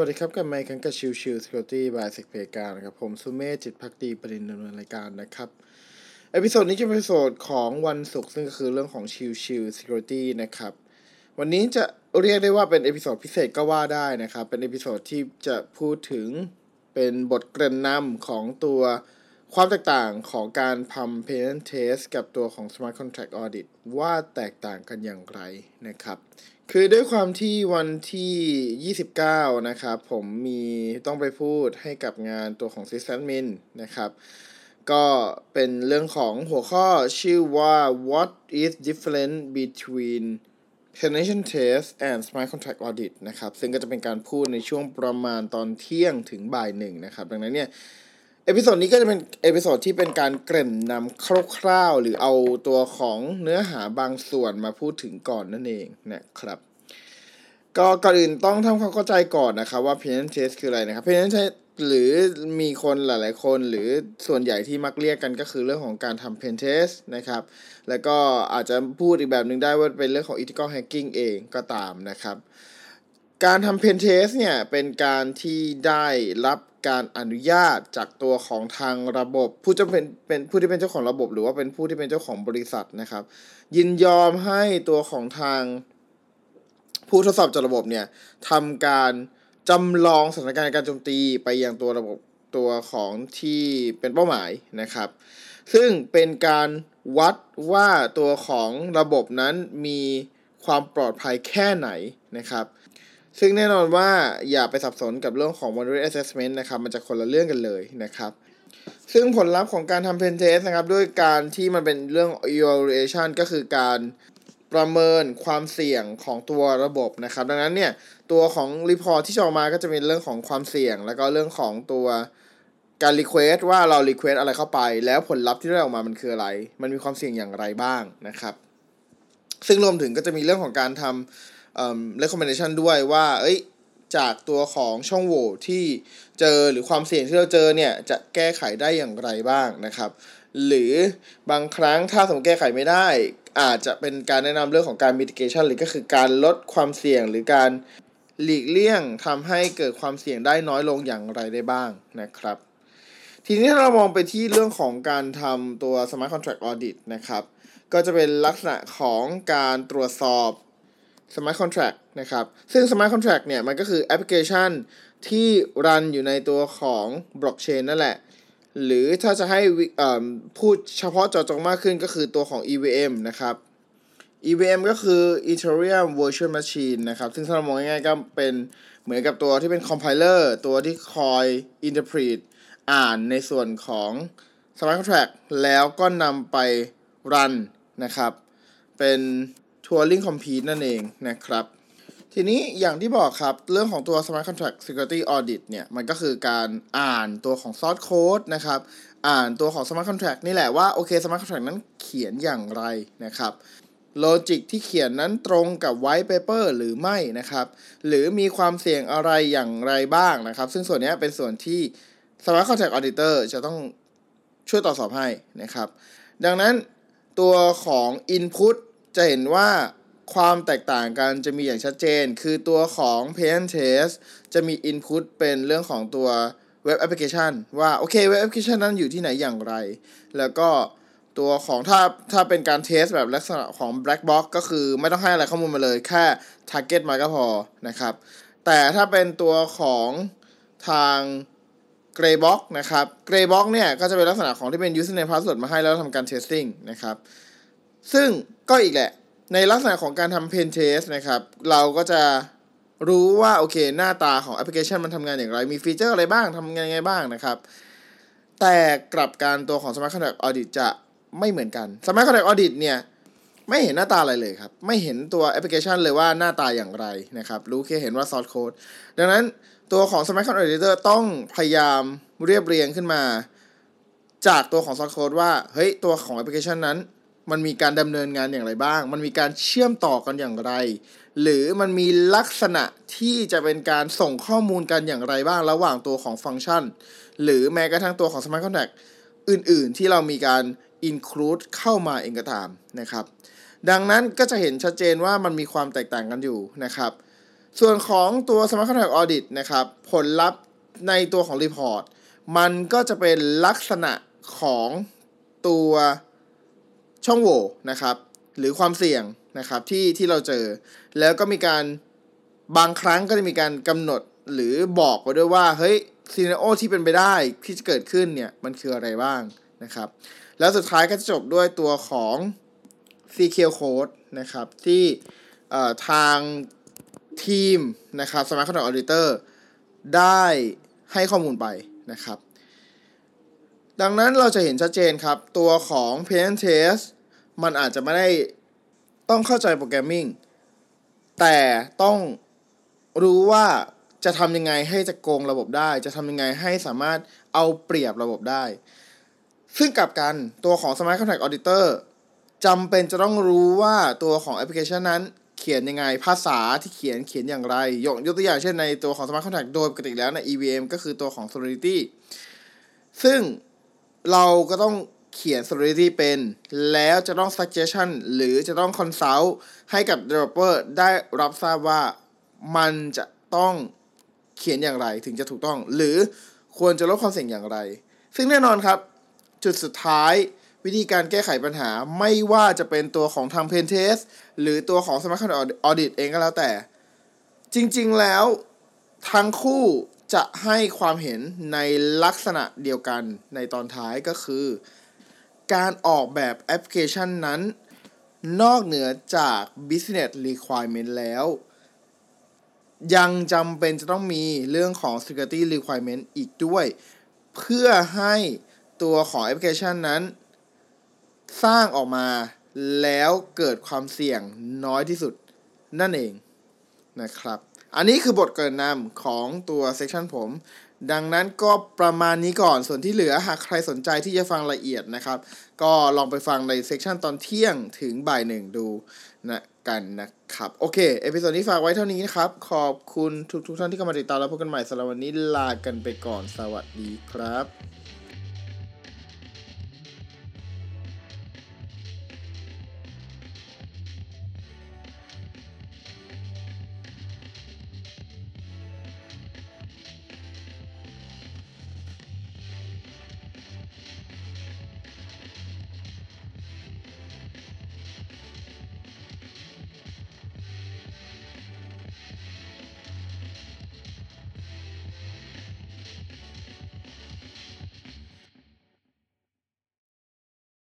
สวัสดีครับ กลับมาพบกันกับ Chill Chill Security by SecPlayground นะครับ ผมสุเมธจิตภักดีบดินทร์ ดำเนินรายการนะครับ episode นี้จะเป็น episode ของวันศุกร์ซึ่งก็คือเรื่องของ Chill Chill Security นะครับ วันนี้จะเรียกได้ว่าเป็น episode พิเศษก็ว่าได้นะครับ เป็น episode ที่จะพูดถึงเป็นบทเกริ่นนำของตัว ความแตกต่างของการทำ pen test กับตัวของ smart contract audit ว่าแตกต่างกันอย่างไรนะครับ คือด้วยความที่วันที่ 29 นะครับผมมีต้องไปพูดให้กับงานตัวของ sysadmin นะครับ ก็เป็นเรื่องของหัวข้อชื่อว่า what is different between penetration test and smart contract audit นะครับ ซึ่งก็จะเป็นการพูดในช่วงประมาณตอนเที่ยงถึงบ่ายหนึ่งนะครับ ดังนั้นเนี่ย episode นี้ก็จะเป็น episode ที่เป็นการเกริ่นนำคร่าวๆ หรือเอาตัวของเนื้อหาบางส่วนมาพูดถึงก่อนนั่นเองนะครับ ก็ก่อนอื่นต้องทำความเข้าใจก่อนนะครับว่า p e n a n test คืออะไรนะครับ p e n a n test หรือมีคนหลายๆคนหรือส่วนใหญ่ที่มักเรียกกันก็คือเรื่องของการทำ pen test นะครับ แล้วก็อาจจะพูดอีกแบบหนึ่งได้ว่าเป็นเรื่องของ ethical hacking เองก็ตามนะครับ การทำ pen test เนี่ยเป็นการที่ได้รับการอนุญาตจากตัวของทางระบบ ผู้จะเป็นเป็นผู้ที่เป็นเจ้าของระบบ หรือว่าเป็นผู้ที่เป็นเจ้าของบริษัทนะครับ ยินยอมให้ตัวของทางผู้ทดสอบจากระบบเนี่ยทำการจำลองสถานการณ์การโจมตีไปยังตัวระบบตัวของที่เป็นเป้าหมายนะครับ ซึ่งเป็นการวัดว่าตัวของระบบนั้นมีความปลอดภัยแค่ไหนนะครับ ซึ่งแน่นอนว่าอย่าไปสับสนกับเรื่องของ vulnerability assessment นะครับ มันจะคนละเรื่องกันเลยนะครับ ซึ่งผลลัพธ์ของการทำ pen test นะครับด้วยการที่มันเป็นเรื่อง evaluation ก็คือการประเมินความเสี่ยงของตัวระบบนะครับ ดังนั้นเนี่ย ตัวของ report ที่จะออกมาก็จะเป็นเรื่องของความเสี่ยง แล้วก็เรื่องของตัวการ request ว่าเรา request อะไรเข้าไป แล้วผลลัพธ์ที่ได้ออกมามันคืออะไร มันมีความเสี่ยงอย่างไรบ้างนะครับ ซึ่งรวมถึงก็จะมีเรื่องของการทำ recommendation ด้วยว่าเอ้ยจากตัวของช่องโหว่ที่เจอหรือความเสี่ยงที่เราเจอเนี่ยจะแก้ไขได้อย่างไรบ้างนะครับ หรือบางครั้งถ้าสมมติแก้ไขไม่ได้ อาจจะเป็นการแนะนำเรื่องของการ mitigation หรือก็คือการลดความเสี่ยงหรือการหลีกเลี่ยงทำให้เกิดความเสี่ยงได้น้อยลงอย่างไรได้บ้างนะครับ ทีนี้ถ้าเรามองไปที่เรื่องของการทำตัว smart contract audit นะครับ ก็จะเป็นลักษณะของการตรวจสอบ smart contract นะครับ ซึ่ง smart contract เนี่ยมันก็คือแอปพลิเคชันที่รันอยู่ในตัวของ blockchain นั่นแหละ หรือถ้าจะให้พูดเฉพาะเจาะจงมากขึ้นก็คือตัวของ EVM นะครับ EVM ก็คือ Ethereum Virtual Machine นะครับ ซึ่งถ้าเรามองง่ายๆก็เป็นเหมือนกับตัวที่เป็น compiler ตัวที่คอย interpret อ่านในส่วนของ smart contract แล้วก็นำไปรันนะครับ เป็น Turing Complete นั่นเองนะครับ ทีนี้อย่างที่บอกครับ เรื่องของตัว Smart Contract Security Audit เนี่ย มันก็คือการอ่านตัวของ Source Code นะครับ อ่านตัวของ Smart Contract นี่แหละว่า โอเค Smart Contract นั้นเขียนอย่างไรนะครับlogic ที่เขียนนั้นตรงกับ White Paper หรือไม่นะครับ หรือมีความเสี่ยงอะไรอย่างไรบ้างนะครับ ซึ่งส่วนนี้เป็นส่วนที่ Smart Contract Auditor จะต้องช่วยตรวจสอบให้นะครับ ดังนั้นตัวของ Input จะเห็นว่าความแตกต่างกันจะมีอย่างชัดเจน คือตัวของ Pen Test จะมี Input เป็นเรื่องของตัวเว็บแอปพลิเคชันว่า โอเคเว็บแอปพลิเคชันนั้นอยู่ที่ไหนอย่างไร แล้วก็ตัวของถ้าถ้าเป็นการ test แบบลักษณะของ black box ก็คือไม่ต้องให้อะไรข้อมูลมาเลย แค่ target มาก็พอนะครับ แต่ถ้าเป็นตัวของทาง gray box นะครับ gray box เนี่ยก็จะเป็นลักษณะของที่เป็น username password มาให้แล้วทำการ testing นะครับ ซึ่งก็อีกแหละ ในลักษณะของการทำ pen test นะครับ เราก็จะรู้ว่าโอเคหน้าตาของแอปพลิเคชันมันทำงานอย่างไร มีฟีเจอร์อะไรบ้างทำงานยังไงบ้างนะครับ แต่กลับการตัวของ Smart Contract Audit จะไม่เหมือนกัน Smart Contract Audit เนี่ยไม่เห็นหน้าตาอะไรเลยครับ ไม่เห็นตัวแอปพลิเคชันเลยว่าหน้าตาอย่างไรนะครับ รู้แค่เห็นว่า source code ดังนั้นตัวของ Smart Contract Auditor ต้องพยายามเรียบเรียงขึ้นมา จากตัวของ source code ว่าเฮ้ยตัวของแอปพลิเคชันนั้น มันมีการดำเนินงานอย่างไรบ้าง มันมีการเชื่อมต่อกันอย่างไร หรือมันมีลักษณะที่จะเป็นการส่งข้อมูลกันอย่างไรบ้างระหว่างตัวของฟังก์ชัน หรือแม้กระทั่งตัวของ Smart Contract อื่น ๆ ที่เรามีการ include เข้ามาเองก็ตามนะครับ ดังนั้นก็จะเห็นชัดเจนว่ามันมีความแตกต่างกันอยู่นะครับ ส่วนของตัว Smart Contract Audit นะครับ ผลลัพธ์ในตัวของ Report มันก็จะเป็นลักษณะของตัว ช่องโหว่นะครับหรือความเสี่ยงนะครับที่ที่เราเจอ แล้วก็มีการบางครั้งก็จะมีการกำหนดหรือบอกไว้ด้วยว่าเฮ้ยซีนโอที่เป็นไปได้ที่จะเกิดขึ้นเนี่ยมันคืออะไรบ้างนะครับแล้วสุดท้ายก็จะจบด้วยตัวของ CQ Code นะครับที่ทางทีมนะครับ Smart Contract Auditor ได้ให้ข้อมูลไปนะครับ ดังนั้นเราจะเห็นชัดเจนครับ ตัวของ p a n Test มันอาจจะไม่ได้ต้องเข้าใจโปรแกรมมิ่งแต่ต้องรู้ว่าจะทำยังไงให้จะโกงระบบได้ จะทำยังไงให้สามารถเอาเปรียบระบบได้ ซึ่งกลับกันตัวของ Smart Contract Auditor จำเป็นจะต้องรู้ว่าตัวของแอปพลิเคชันนั้นเขียนยังไงภาษาที่เขียนเขียนอย่างไรยกยกตัวอย่างเช่นในตัวของ Smart Contract โดยปกติแล้วใน EVM ก็คือตัวของ Solidity ซึ่งเราก็ต้อง เขียน Solidity เป็น แล้วจะต้อง suggestion หรือจะต้อง consult ให้กับ developer ได้รับทราบว่ามันจะต้องเขียนอย่างไรถึงจะถูกต้อง หรือควรจะลดความเสี่ยงอย่างไร ซึ่งแน่นอนครับ จุดสุดท้ายวิธีการแก้ไขปัญหาไม่ว่าจะเป็นตัวของทาง Pen Test หรือตัวของ Smart Contract Audit เองก็แล้วแต่ จริงๆแล้วทั้งคู่จะให้ความเห็นในลักษณะเดียวกันในตอนท้ายก็คือ การออกแบบแอปพลิเคชันนั้น นอกเหนือจาก business requirement แล้ว ยังจำเป็นจะต้องมีเรื่องของ security requirement อีกด้วย เพื่อให้ตัวของแอปพลิเคชันนั้น สร้างออกมาแล้วเกิดความเสี่ยงน้อยที่สุดนั่นเองนะครับ อันนี้คือบทเกริ่นนำของตัว session ผม ดังนั้นก็ประมาณนี้ก่อนส่วนที่เหลือหากใครสนใจที่จะฟังละเอียดนะครับ ก็ลองไปฟังใน session ตอนเที่ยงถึงบ่ายหนึ่งดูละกันนะครับ โอเค episode นี้ฝากไว้เท่านี้นะครับ ขอบคุณทุกทุกท่านที่เข้ามาติดตามแล้วพบกันใหม่สำหรับวันนี้ลากันไปก่อนสวัสดีครับ